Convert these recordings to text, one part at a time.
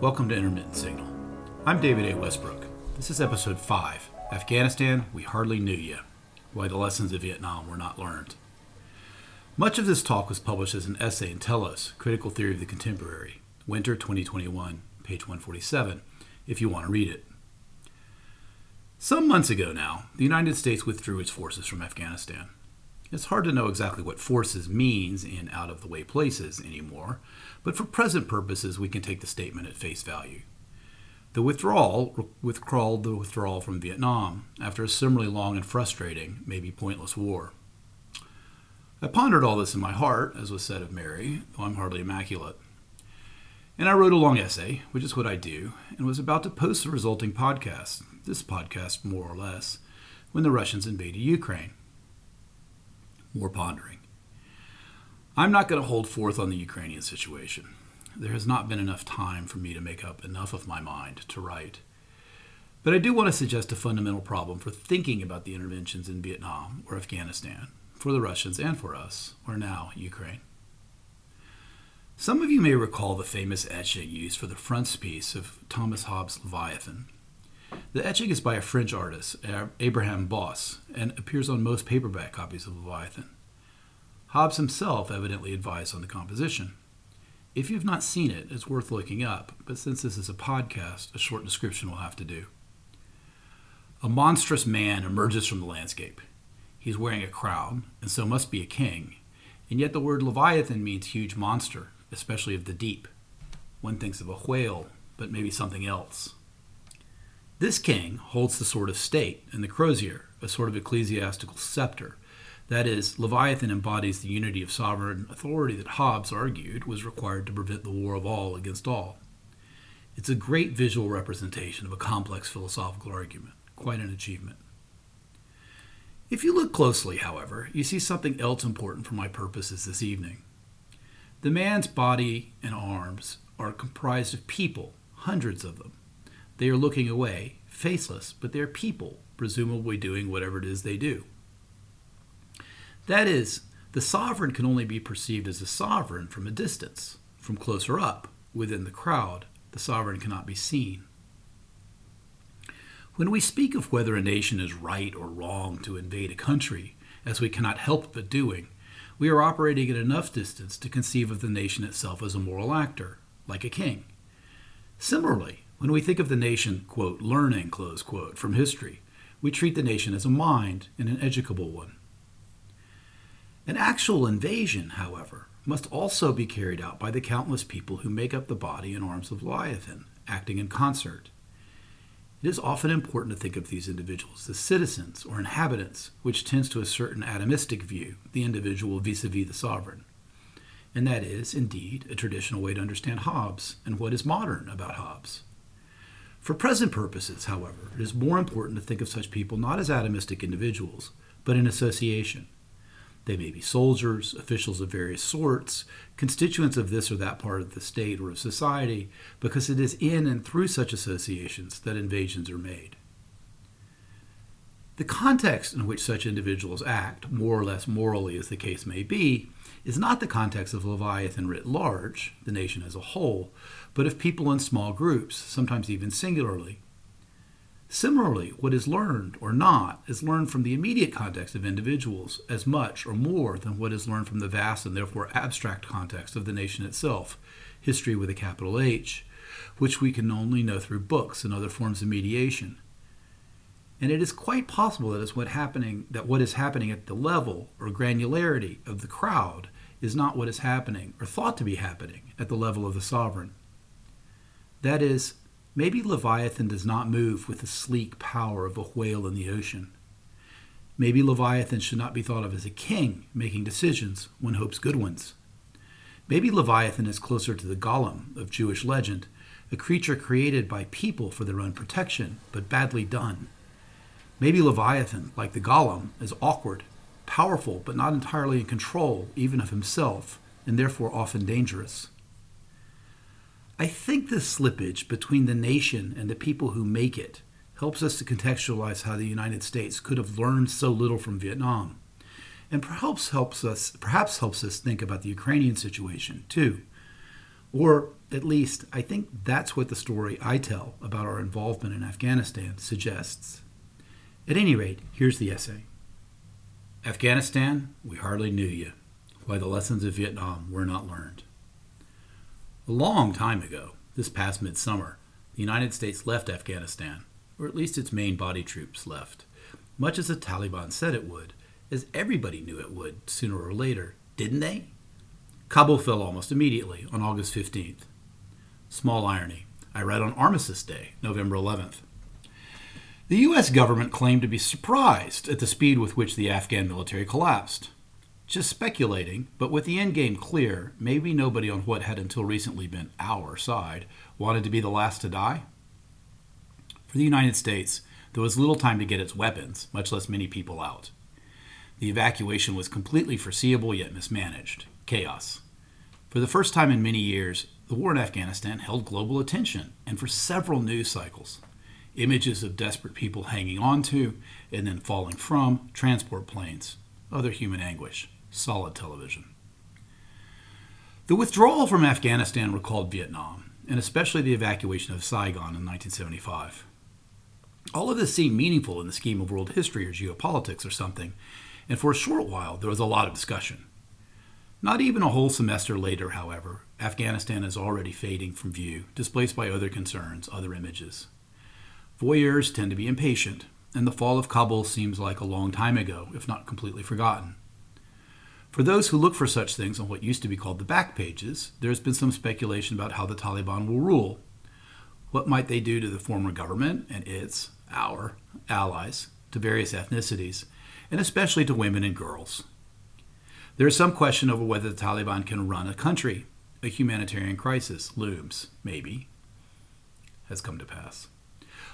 Welcome to Intermittent Signal. I'm David A. Westbrook. This is episode 5 Afghanistan, We Hardly Knew You Why the Lessons of Vietnam Were Not Learned. Much of this talk was published as an essay in Telos, Critical Theory of the Contemporary, Winter 2021, page 147, if you want to read it. Some months ago now, the United States withdrew its forces from Afghanistan. It's hard to know exactly what forces means in out of the way places anymore, but for present purposes, we can take the statement at face value. The withdrawal withdrawal the withdrawal from Vietnam after a similarly long and frustrating, maybe pointless war. I pondered all this in my heart, as was said of Mary, though I'm hardly immaculate. And I wrote a long essay, which is what I do, and was about to post the resulting podcast, this podcast more or less, when the Russians invaded Ukraine. More pondering. I'm not going to hold forth on the Ukrainian situation. There has not been enough time for me to make up enough of my mind to write. But I do want to suggest a fundamental problem for thinking about the interventions in Vietnam or Afghanistan, for the Russians and for us, or now Ukraine. Some of you may recall the famous etching used for the frontispiece of Thomas Hobbes' Leviathan. The etching is by a French artist, uh, Abraham Bosse, and appears on most paperback copies of Leviathan. Hobbes himself evidently advised on the composition. If you've not seen it, it's worth looking up, but since this is a podcast, a short description will have to do. A monstrous man emerges from the landscape. He's wearing a crown, and so must be a king, and yet the word Leviathan means huge monster, especially of the deep. One thinks of a whale, but maybe something else. This king holds the sword of state and the crozier, a sort of ecclesiastical scepter, that is, Leviathan embodies the unity of sovereign authority that Hobbes argued was required to prevent the war of all against all. It's a great visual representation of a complex philosophical argument, quite an achievement. If you look closely, however, you see something else important for my purposes this evening. The man's body and arms are comprised of people, hundreds of them. They are looking away, faceless, but they're people, presumably doing whatever it is they do. That is, the sovereign can only be perceived as a sovereign from a distance. From closer up, within the crowd, the sovereign cannot be seen. When we speak of whether a nation is right or wrong to invade a country, as we cannot help but doing, we are operating at enough distance to conceive of the nation itself as a moral actor, like a king. Similarly, when we think of the nation, quote, learning, close quote, from history, we treat the nation as a mind and an educable one. An actual invasion, however, must also be carried out by the countless people who make up the body and arms of Leviathan, acting in concert. It is often important to think of these individuals as citizens or inhabitants, which tends to a certain atomistic view, the individual vis a vis the sovereign. And that is, indeed, a traditional way to understand Hobbes and what is modern about Hobbes. For present purposes, however, it is more important to think of such people not as atomistic individuals, but in association they may be soldiers, officials of various sorts, constituents of this or that part of the state or of society, because it is in and through such associations that invasions are made. The context in which such individuals act, more or less morally as the case may be, is not the context of Leviathan writ large, the nation as a whole, but of people in small groups, sometimes even singularly, Similarly, what is learned or not is learned from the immediate context of individuals as much or more than what is learned from the vast and therefore abstract context of the nation itself, history with a capital H, which we can only know through books and other forms of mediation. And it is quite possible that is what happening that what is happening at the level or granularity of the crowd is not what is happening or thought to be happening at the level of the sovereign. That is, Maybe Leviathan does not move with the sleek power of a whale in the ocean. Maybe Leviathan should not be thought of as a king making decisions when hopes good ones. Maybe Leviathan is closer to the golem of Jewish legend, a creature created by people for their own protection, but badly done. Maybe Leviathan, like the golem, is awkward, powerful, but not entirely in control even of himself, and therefore often dangerous. I think this slippage between the nation and the people who make it helps us to contextualize how the United States could have learned so little from Vietnam. And perhaps helps us perhaps helps us think about the Ukrainian situation too. Or at least, I think that's what the story I tell about our involvement in Afghanistan suggests. At any rate, here's the essay Afghanistan, we hardly knew you. Why the lessons of Vietnam were not learned. A long time ago, this past midsummer, the United States left Afghanistan, or at least its main body troops left, much as the Taliban said it would, as everybody knew it would sooner or later, didn't they? Kabul fell almost immediately on August 15th. Small irony. I read on Armistice Day, November 11th. The U.S. government claimed to be surprised at the speed with which the Afghan military collapsed. Just speculating, but with the endgame clear, maybe nobody on what had until recently been our side wanted to be the last to die? For the United States, there was little time to get its weapons, much less many people out. The evacuation was completely foreseeable yet mismanaged chaos. For the first time in many years, the war in Afghanistan held global attention, and for several news cycles. Images of desperate people hanging on to and then falling from transport planes, other human anguish, solid television. The withdrawal from Afghanistan recalled Vietnam, and especially the evacuation of Saigon in 1975. All of this seemed meaningful in the scheme of world history or geopolitics or something, and for a short while there was a lot of discussion. Not even a whole semester later, however, Afghanistan is already fading from view, displaced by other concerns, other images. Voyeurs tend to be impatient, and the fall of Kabul seems like a long time ago, if not completely forgotten. For those who look for such things on what used to be called the back pages, there has been some speculation about how the Taliban will rule. What might they do to the former government and its, our, allies, to various ethnicities, and especially to women and girls. There is some question over whether the Taliban can run a country. A humanitarian crisis looms, maybe, has come to pass.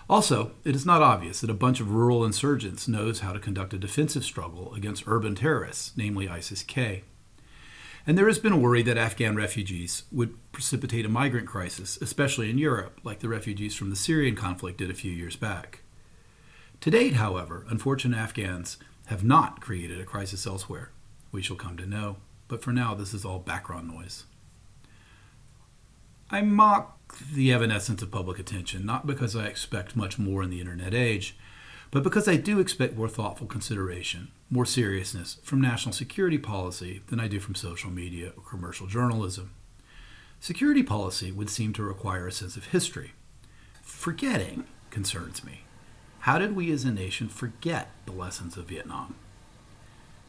Also, it is not obvious that a bunch of rural insurgents knows how to conduct a defensive struggle against urban terrorists, namely ISIS K. And there has been a worry that Afghan refugees would precipitate a migrant crisis, especially in Europe, like the refugees from the Syrian conflict did a few years back. To date, however, unfortunate Afghans have not created a crisis elsewhere. We shall come to know, but for now, this is all background noise. I mock the evanescence of public attention, not because I expect much more in the internet age, but because I do expect more thoughtful consideration, more seriousness from national security policy than I do from social media or commercial journalism. Security policy would seem to require a sense of history. Forgetting concerns me. How did we as a nation forget the lessons of Vietnam?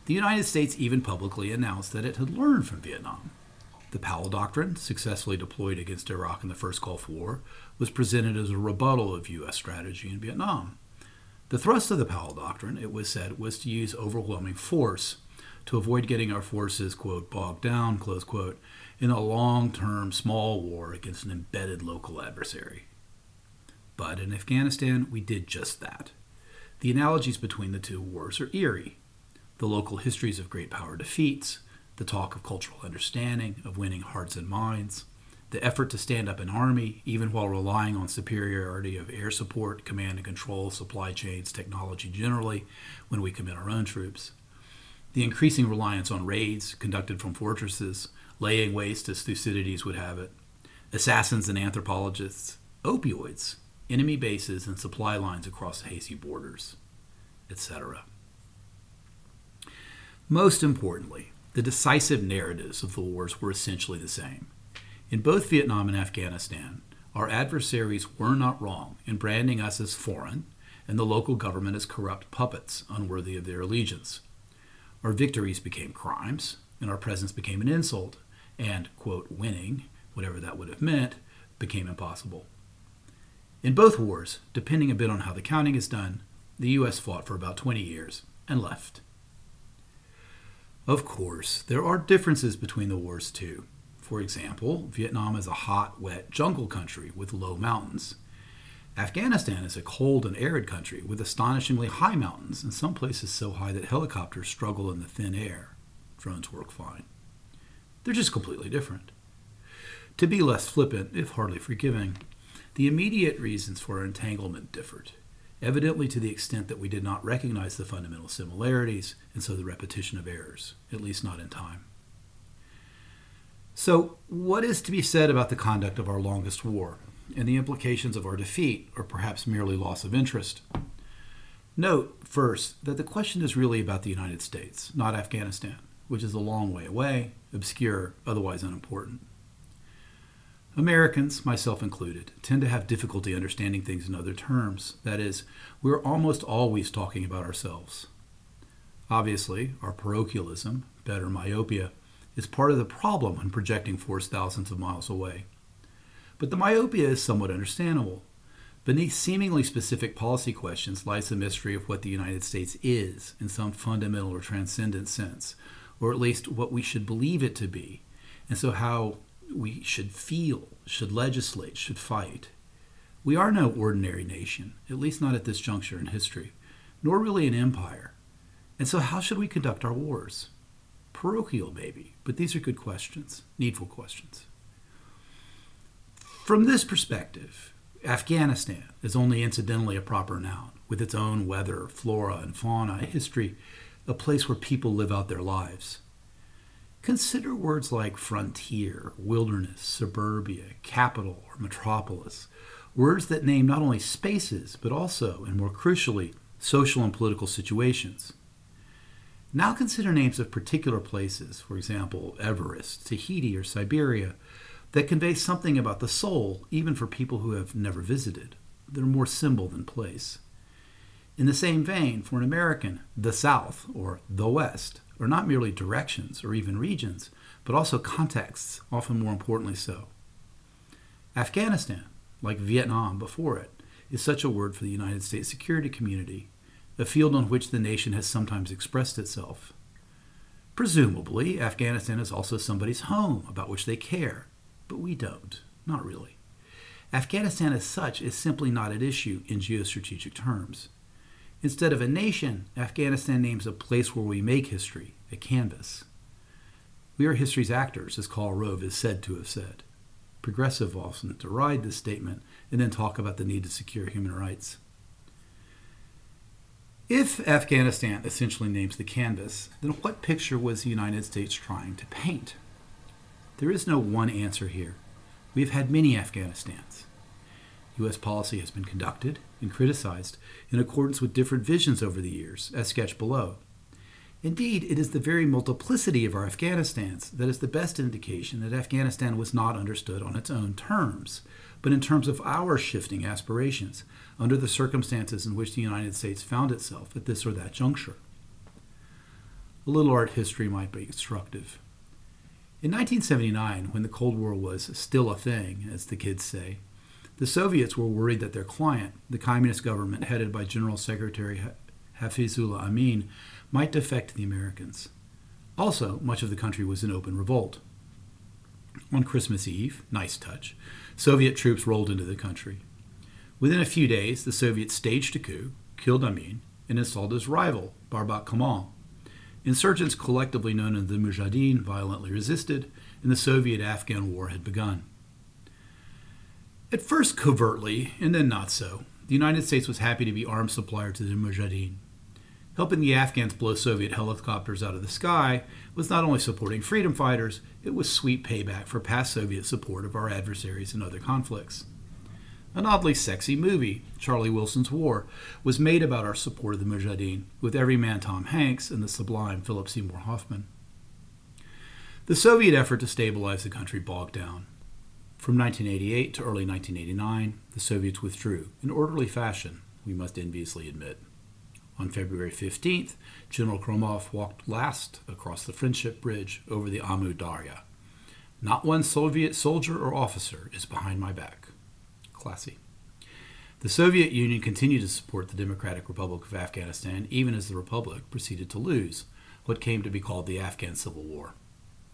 The United States even publicly announced that it had learned from Vietnam. The Powell Doctrine, successfully deployed against Iraq in the first Gulf War, was presented as a rebuttal of U.S. strategy in Vietnam. The thrust of the Powell Doctrine, it was said, was to use overwhelming force to avoid getting our forces, quote, bogged down, close quote, in a long term small war against an embedded local adversary. But in Afghanistan, we did just that. The analogies between the two wars are eerie. The local histories of great power defeats, the talk of cultural understanding, of winning hearts and minds, the effort to stand up an army, even while relying on superiority of air support, command and control, supply chains, technology generally, when we commit our own troops, the increasing reliance on raids conducted from fortresses, laying waste as Thucydides would have it, assassins and anthropologists, opioids, enemy bases and supply lines across hazy borders, etc. Most importantly, the decisive narratives of the wars were essentially the same. In both Vietnam and Afghanistan, our adversaries were not wrong in branding us as foreign and the local government as corrupt puppets unworthy of their allegiance. Our victories became crimes, and our presence became an insult, and, quote, winning, whatever that would have meant, became impossible. In both wars, depending a bit on how the counting is done, the U.S. fought for about 20 years and left. Of course, there are differences between the wars, too. For example, Vietnam is a hot, wet jungle country with low mountains. Afghanistan is a cold and arid country with astonishingly high mountains, in some places so high that helicopters struggle in the thin air. Drones work fine. They're just completely different. To be less flippant, if hardly forgiving, the immediate reasons for our entanglement differed, evidently to the extent that we did not recognize the fundamental similarities, and so the repetition of errors, at least not in time. So, what is to be said about the conduct of our longest war and the implications of our defeat, or perhaps merely loss of interest? Note, first, that the question is really about the United States, not Afghanistan, which is a long way away, obscure, otherwise unimportant. Americans, myself included, tend to have difficulty understanding things in other terms. That is, we're almost always talking about ourselves. Obviously, our parochialism, better myopia, is part of the problem when projecting force thousands of miles away. But the myopia is somewhat understandable. Beneath seemingly specific policy questions lies the mystery of what the United States is in some fundamental or transcendent sense, or at least what we should believe it to be, and so how we should feel, should legislate, should fight. We are no ordinary nation, at least not at this juncture in history, nor really an empire. And so, how should we conduct our wars? parochial, maybe, but these are good questions, needful questions. From this perspective, Afghanistan is only incidentally a proper noun, with its own weather, flora, and fauna, history, a place where people live out their lives. Consider words like frontier, wilderness, suburbia, capital, or metropolis, words that name not only spaces, but also, and more crucially, social and political situations. Now consider names of particular places, for example, Everest, Tahiti, or Siberia, that convey something about the soul, even for people who have never visited. They're more symbol than place. In the same vein, for an American, the South or the West are not merely directions or even regions, but also contexts, often more importantly so. Afghanistan, like Vietnam before it, is such a word for the United States security community a field on which the nation has sometimes expressed itself. Presumably, Afghanistan is also somebody's home about which they care, but we don't, not really. Afghanistan as such is simply not at issue in geostrategic terms. Instead of a nation, Afghanistan names a place where we make history, a canvas. We are history's actors, as Karl Rove is said to have said. Progressive often deride this statement and then talk about the need to secure human rights. If Afghanistan essentially names the canvas, then what picture was the United States trying to paint? There is no one answer here. We have had many Afghanistans. U.S. policy has been conducted and criticized in accordance with different visions over the years, as sketched below. Indeed, it is the very multiplicity of our Afghanistans that is the best indication that Afghanistan was not understood on its own terms, but in terms of our shifting aspirations under the circumstances in which the United States found itself at this or that juncture. A little art history might be instructive. In 1979, when the Cold War was still a thing, as the kids say, the Soviets were worried that their client, the communist government headed by General Secretary Hafizullah Amin, might defect to the Americans. Also, much of the country was in open revolt. On Christmas Eve, nice touch, Soviet troops rolled into the country. Within a few days, the Soviets staged a coup, killed Amin, and installed his rival, Babrak Karmal. Insurgents collectively known as the Mujahideen violently resisted, and the Soviet Afghan War had begun. At first covertly, and then not so, the United States was happy to be arms supplier to the Mujahideen. Helping the Afghans blow Soviet helicopters out of the sky was not only supporting freedom fighters, it was sweet payback for past Soviet support of our adversaries in other conflicts. An oddly sexy movie, Charlie Wilson's War, was made about our support of the Mujahideen, with everyman Tom Hanks and the sublime Philip Seymour Hoffman. The Soviet effort to stabilize the country bogged down. From 1988 to early 1989, the Soviets withdrew, in orderly fashion, we must enviously admit. On February 15th, General Gromov walked last across the Friendship Bridge over the Amu Darya. Not one Soviet soldier or officer is behind my back. Classy. The Soviet Union continued to support the Democratic Republic of Afghanistan even as the republic proceeded to lose what came to be called the Afghan Civil War.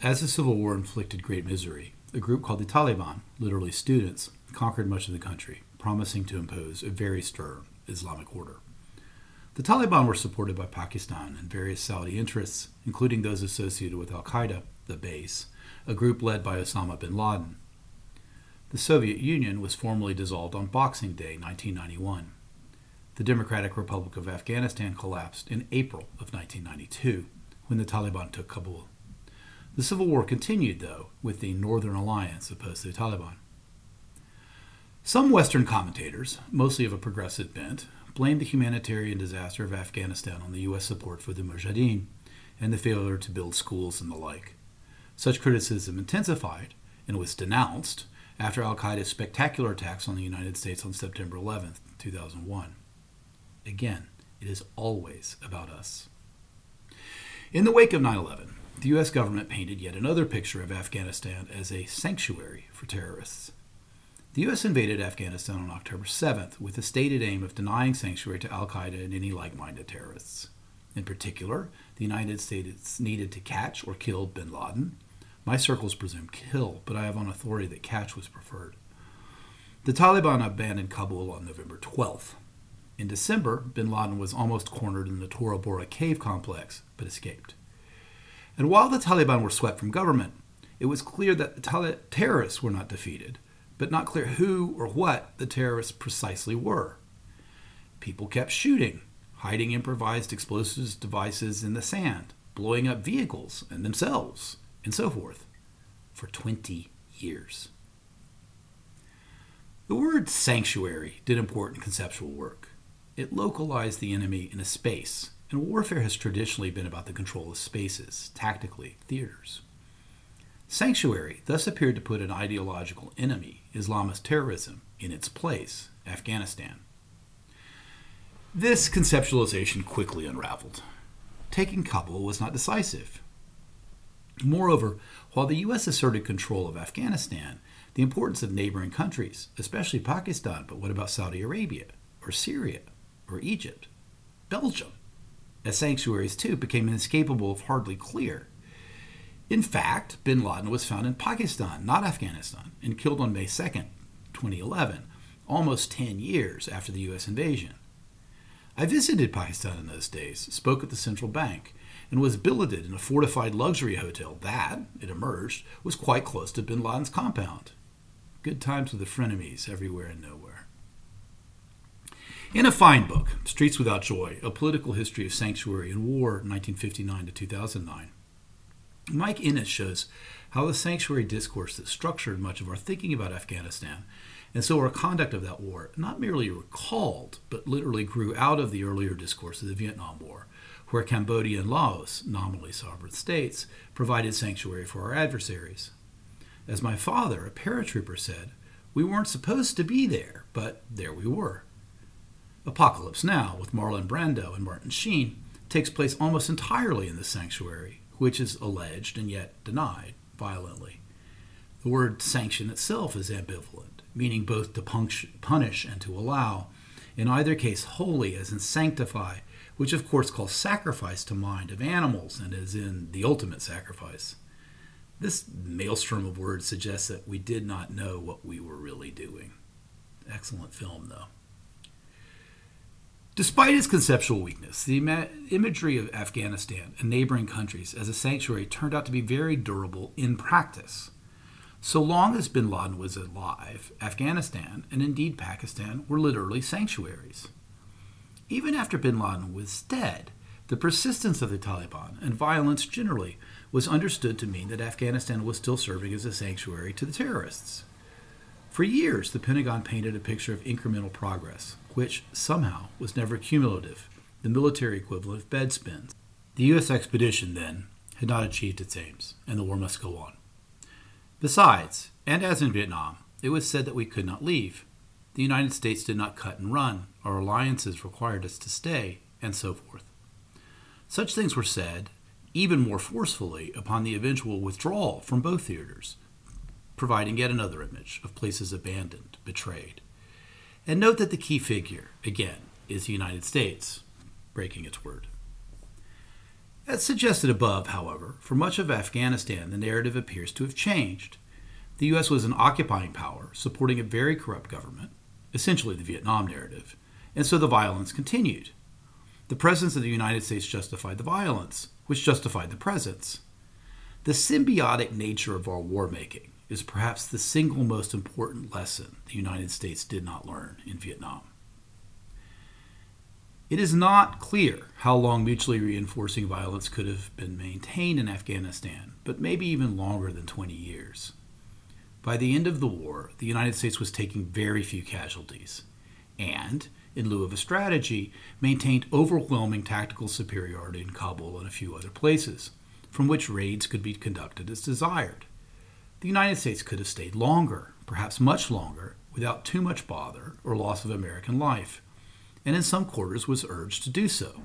As the Civil War inflicted great misery, a group called the Taliban, literally students, conquered much of the country, promising to impose a very stern Islamic order. The Taliban were supported by Pakistan and various Saudi interests, including those associated with Al Qaeda, the base, a group led by Osama bin Laden. The Soviet Union was formally dissolved on Boxing Day 1991. The Democratic Republic of Afghanistan collapsed in April of 1992 when the Taliban took Kabul. The civil war continued, though, with the Northern Alliance opposed to the Taliban. Some Western commentators, mostly of a progressive bent, blamed the humanitarian disaster of Afghanistan on the U.S. support for the Mujahideen and the failure to build schools and the like. Such criticism intensified and was denounced after Al Qaeda's spectacular attacks on the United States on September 11, 2001. Again, it is always about us. In the wake of 9 11, the U.S. government painted yet another picture of Afghanistan as a sanctuary for terrorists. The U.S. invaded Afghanistan on October 7th with the stated aim of denying sanctuary to Al Qaeda and any like minded terrorists. In particular, the United States needed to catch or kill bin Laden. My circles presume kill, but I have on authority that catch was preferred. The Taliban abandoned Kabul on November 12th. In December, bin Laden was almost cornered in the Tora Bora cave complex, but escaped. And while the Taliban were swept from government, it was clear that the terrorists were not defeated but not clear who or what the terrorists precisely were. People kept shooting, hiding improvised explosives devices in the sand, blowing up vehicles and themselves, and so forth, for 20 years. The word sanctuary did important conceptual work. It localized the enemy in a space, and warfare has traditionally been about the control of spaces, tactically, theaters. Sanctuary thus appeared to put an ideological enemy, Islamist terrorism, in its place, Afghanistan. This conceptualization quickly unraveled. Taking Kabul was not decisive. Moreover, while the U.S. asserted control of Afghanistan, the importance of neighboring countries, especially Pakistan, but what about Saudi Arabia, or Syria, or Egypt, Belgium, as sanctuaries too, became inescapable if hardly clear. In fact, bin Laden was found in Pakistan, not Afghanistan, and killed on May 2, 2011, almost 10 years after the U.S. invasion. I visited Pakistan in those days, spoke at the central bank, and was billeted in a fortified luxury hotel that, it emerged, was quite close to bin Laden's compound. Good times with the frenemies everywhere and nowhere. In a fine book, Streets Without Joy A Political History of Sanctuary and War, 1959 to 2009, Mike Innes shows how the sanctuary discourse that structured much of our thinking about Afghanistan, and so our conduct of that war, not merely recalled, but literally grew out of the earlier discourse of the Vietnam War, where Cambodia and Laos, nominally sovereign states, provided sanctuary for our adversaries. As my father, a paratrooper, said, we weren't supposed to be there, but there we were. Apocalypse Now, with Marlon Brando and Martin Sheen, takes place almost entirely in the sanctuary, which is alleged and yet denied violently. The word sanction itself is ambivalent, meaning both to punish and to allow. In either case, holy as in sanctify, which of course calls sacrifice to mind of animals and is in the ultimate sacrifice. This maelstrom of words suggests that we did not know what we were really doing. Excellent film, though. Despite its conceptual weakness, the ima- imagery of Afghanistan and neighboring countries as a sanctuary turned out to be very durable in practice. So long as bin Laden was alive, Afghanistan, and indeed Pakistan, were literally sanctuaries. Even after bin Laden was dead, the persistence of the Taliban and violence generally was understood to mean that Afghanistan was still serving as a sanctuary to the terrorists. For years, the Pentagon painted a picture of incremental progress, which somehow was never cumulative, the military equivalent of bed spins. The U.S. expedition, then, had not achieved its aims, and the war must go on. Besides, and as in Vietnam, it was said that we could not leave. The United States did not cut and run, our alliances required us to stay, and so forth. Such things were said, even more forcefully, upon the eventual withdrawal from both theaters, providing yet another image of places abandoned, betrayed. And note that the key figure, again, is the United States, breaking its word. As suggested above, however, for much of Afghanistan, the narrative appears to have changed. The U.S. was an occupying power, supporting a very corrupt government, essentially the Vietnam narrative, and so the violence continued. The presence of the United States justified the violence, which justified the presence. The symbiotic nature of our war making, is perhaps the single most important lesson the United States did not learn in Vietnam. It is not clear how long mutually reinforcing violence could have been maintained in Afghanistan, but maybe even longer than 20 years. By the end of the war, the United States was taking very few casualties, and, in lieu of a strategy, maintained overwhelming tactical superiority in Kabul and a few other places, from which raids could be conducted as desired. The United States could have stayed longer, perhaps much longer, without too much bother or loss of American life and in some quarters was urged to do so.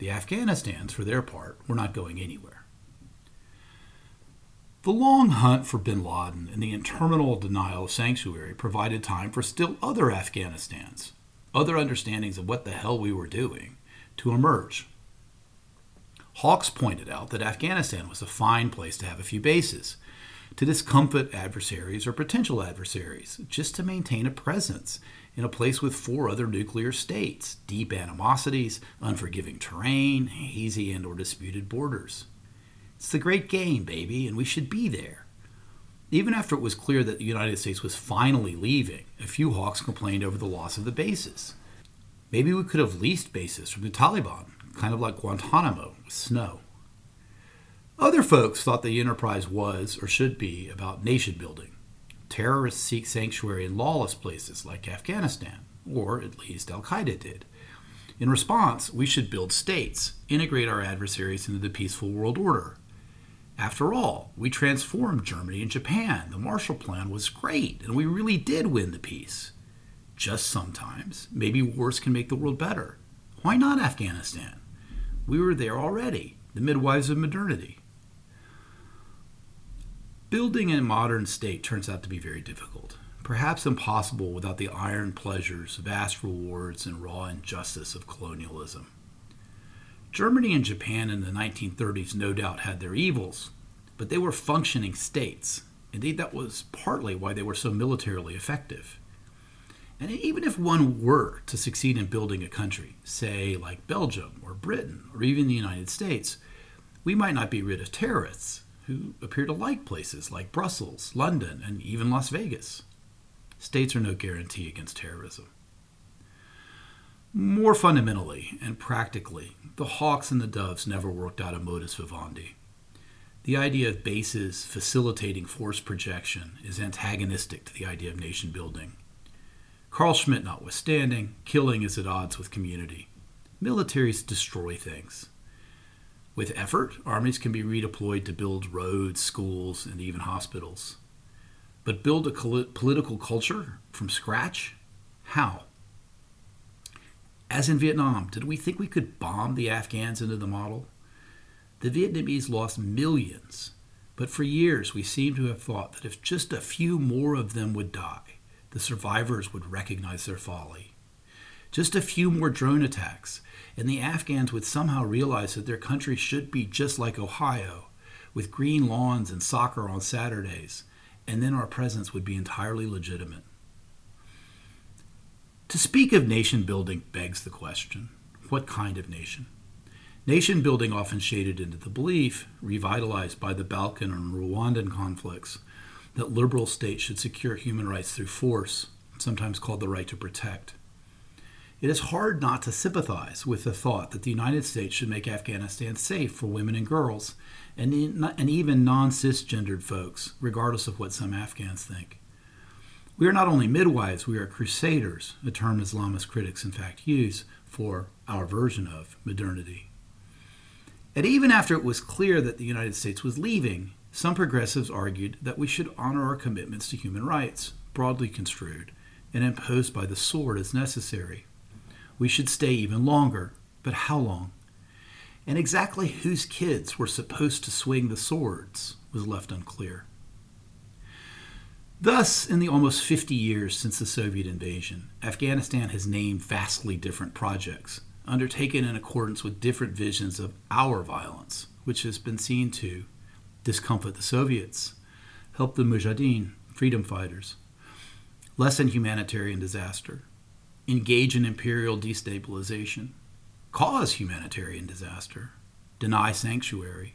The Afghanistans, for their part, were not going anywhere. The long hunt for bin Laden and the interminable denial of sanctuary provided time for still other Afghanistans, other understandings of what the hell we were doing, to emerge. Hawks pointed out that Afghanistan was a fine place to have a few bases, to discomfit adversaries or potential adversaries, just to maintain a presence in a place with four other nuclear states, deep animosities, unforgiving terrain, hazy and or disputed borders. It's the great game, baby, and we should be there. Even after it was clear that the United States was finally leaving, a few hawks complained over the loss of the bases. Maybe we could have leased bases from the Taliban, kind of like Guantanamo with snow. Other folks thought the enterprise was, or should be, about nation building terrorists seek sanctuary in lawless places like Afghanistan, or at least Al Qaeda did. In response, we should build states, integrate our adversaries into the peaceful world order. After all, we transformed Germany and Japan. The Marshall Plan was great, and we really did win the peace. Just sometimes, maybe wars can make the world better. Why not Afghanistan? We were there already, the midwives of modernity. Building a modern state turns out to be very difficult, perhaps impossible without the iron pleasures, vast rewards, and raw injustice of colonialism. Germany and Japan in the 1930s no doubt had their evils, but they were functioning states. Indeed, that was partly why they were so militarily effective. And even if one were to succeed in building a country, say like Belgium or Britain or even the United States, we might not be rid of terrorists, who appear to like places like Brussels, London, and even Las Vegas. States are no guarantee against terrorism. More fundamentally and practically, the hawks and the doves never worked out a modus vivendi. The idea of bases facilitating force projection is antagonistic to the idea of nation building. Carl Schmitt notwithstanding, killing is at odds with community. Militaries destroy things. With effort, armies can be redeployed to build roads, schools, and even hospitals. But build a political culture from scratch? How? As in Vietnam, did we think we could bomb the Afghans into the model? The Vietnamese lost millions, but for years we seem to have thought that if just a few more of them would die, the survivors would recognize their folly. Just a few more drone attacks, and the Afghans would somehow realize that their country should be just like Ohio, with green lawns and soccer on Saturdays, and then our presence would be entirely legitimate. To speak of nation building begs the question what kind of nation? Nation building often shaded into the belief, revitalized by the Balkan and Rwandan conflicts, that liberal states should secure human rights through force, sometimes called the right to protect. It is hard not to sympathize with the thought that the United States should make Afghanistan safe for women and girls, and, and even non cisgendered folks, regardless of what some Afghans think. We are not only midwives, we are crusaders, a term Islamist critics in fact use for our version of modernity. And even after it was clear that the United States was leaving, some progressives argued that we should honor our commitments to human rights, broadly construed, and imposed by the sword as necessary. We should stay even longer, but how long? And exactly whose kids were supposed to swing the swords was left unclear. Thus, in the almost 50 years since the Soviet invasion, Afghanistan has named vastly different projects, undertaken in accordance with different visions of our violence, which has been seen to discomfort the Soviets, help the Mujahideen, freedom fighters, lessen humanitarian disaster, engage in imperial destabilization, cause humanitarian disaster, deny sanctuary,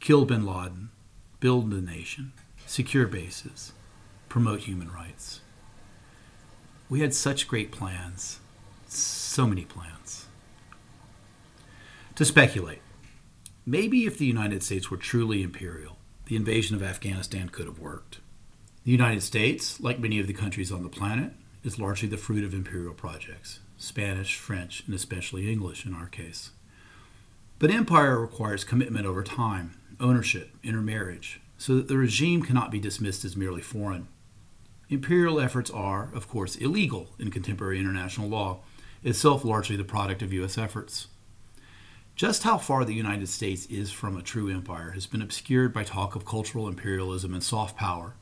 kill bin Laden, build the nation, secure bases, promote human rights. We had such great plans, so many plans. To speculate, maybe if the United States were truly imperial, the invasion of Afghanistan could have worked. The United States, like many of the countries on the planet, is largely the fruit of imperial projects Spanish, French, and especially English in our case. But empire requires commitment over time, ownership, intermarriage, so that the regime cannot be dismissed as merely foreign. Imperial efforts are, of course, illegal in contemporary international law, itself largely the product of U.S. efforts. Just how far the United States is from a true empire has been obscured by talk of cultural imperialism and soft power,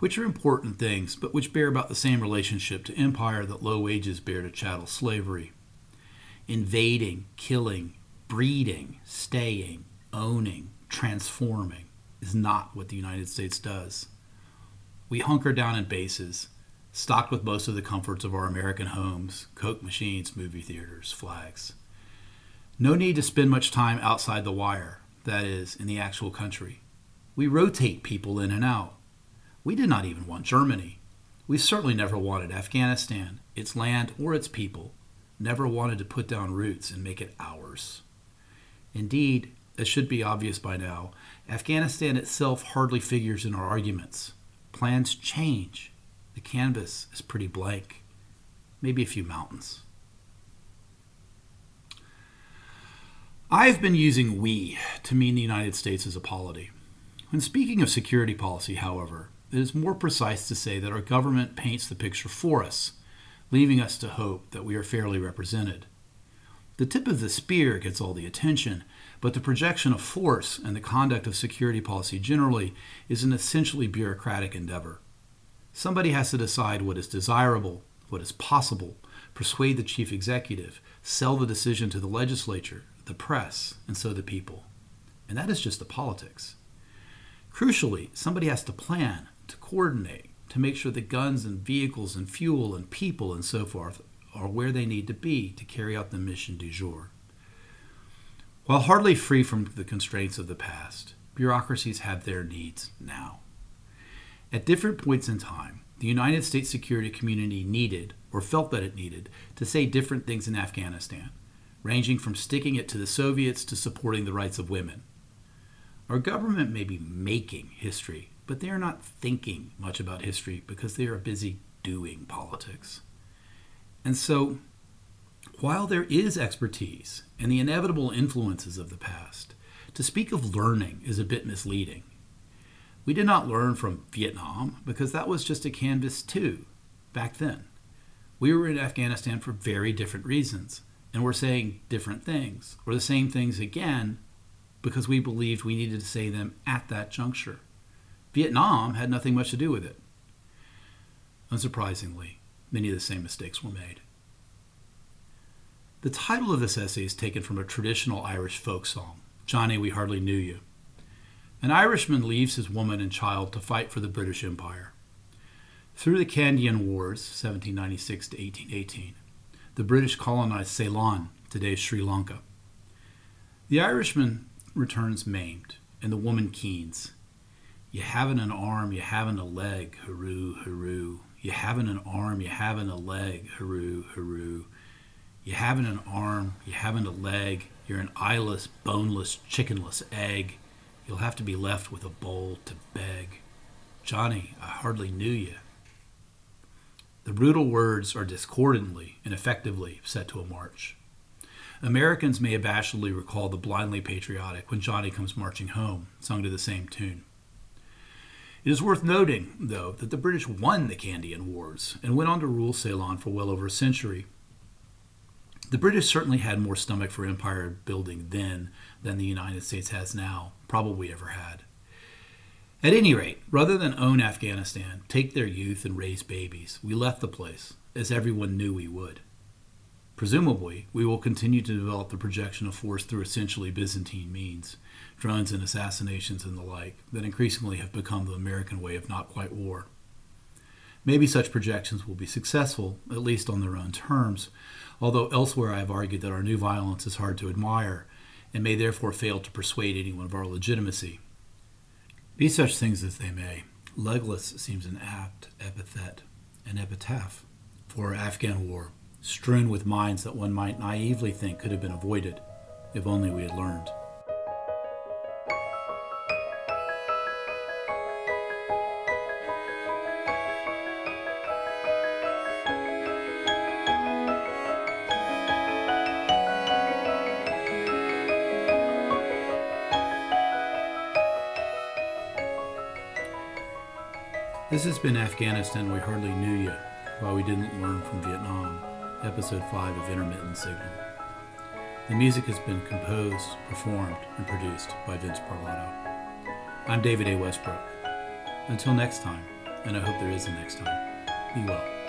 which are important things, but which bear about the same relationship to empire that low wages bear to chattel slavery. Invading, killing, breeding, staying, owning, transforming is not what the United States does. We hunker down in bases, stocked with most of the comforts of our American homes Coke machines, movie theaters, flags. No need to spend much time outside the wire, that is, in the actual country. We rotate people in and out. We did not even want Germany. We certainly never wanted Afghanistan, its land, or its people, never wanted to put down roots and make it ours. Indeed, as should be obvious by now, Afghanistan itself hardly figures in our arguments. Plans change. The canvas is pretty blank. Maybe a few mountains. I've been using we to mean the United States as a polity. When speaking of security policy, however, it is more precise to say that our government paints the picture for us, leaving us to hope that we are fairly represented. The tip of the spear gets all the attention, but the projection of force and the conduct of security policy generally is an essentially bureaucratic endeavor. Somebody has to decide what is desirable, what is possible, persuade the chief executive, sell the decision to the legislature, the press, and so the people. And that is just the politics. Crucially, somebody has to plan, to coordinate, to make sure the guns and vehicles and fuel and people and so forth are where they need to be to carry out the mission du jour. While hardly free from the constraints of the past, bureaucracies have their needs now. At different points in time, the United States security community needed, or felt that it needed, to say different things in Afghanistan, ranging from sticking it to the Soviets to supporting the rights of women. Our government may be making history, but they are not thinking much about history because they are busy doing politics. And so, while there is expertise and the inevitable influences of the past, to speak of learning is a bit misleading. We did not learn from Vietnam because that was just a canvas too back then. We were in Afghanistan for very different reasons, and we're saying different things, or the same things again, because we believed we needed to say them at that juncture. Vietnam had nothing much to do with it. Unsurprisingly, many of the same mistakes were made. The title of this essay is taken from a traditional Irish folk song, Johnny, We Hardly Knew You. An Irishman leaves his woman and child to fight for the British Empire. Through the Kandyan Wars, 1796 to 1818, the British colonized Ceylon, today's Sri Lanka. The Irishman returns maimed, and the woman keens. You haven't an arm, you haven't a leg, hooroo, hooroo. You haven't an arm, you haven't a leg, hooroo, hooroo. You haven't an arm, you haven't a leg, you're an eyeless, boneless, chickenless egg. You'll have to be left with a bowl to beg. Johnny, I hardly knew you. The brutal words are discordantly and effectively set to a march. Americans may abashedly recall the blindly patriotic When Johnny Comes Marching Home, sung to the same tune. It is worth noting, though, that the British won the Kandyan Wars and went on to rule Ceylon for well over a century. The British certainly had more stomach for empire building then than the United States has now, probably ever had. At any rate, rather than own Afghanistan, take their youth, and raise babies, we left the place, as everyone knew we would. Presumably, we will continue to develop the projection of force through essentially Byzantine means, drones and assassinations and the like, that increasingly have become the American way of not quite war. Maybe such projections will be successful, at least on their own terms, although elsewhere I have argued that our new violence is hard to admire and may therefore fail to persuade anyone of our legitimacy. Be such things as they may, legless seems an apt epithet, an epitaph, for Afghan war strewn with mines that one might naively think could have been avoided. If only we had learned. This has been Afghanistan We Hardly Knew You, Why We Didn't Learn from Vietnam, Episode 5 of Intermittent Signal. The music has been composed, performed, and produced by Vince Parlato. I'm David A. Westbrook. Until next time, and I hope there is a next time, be well.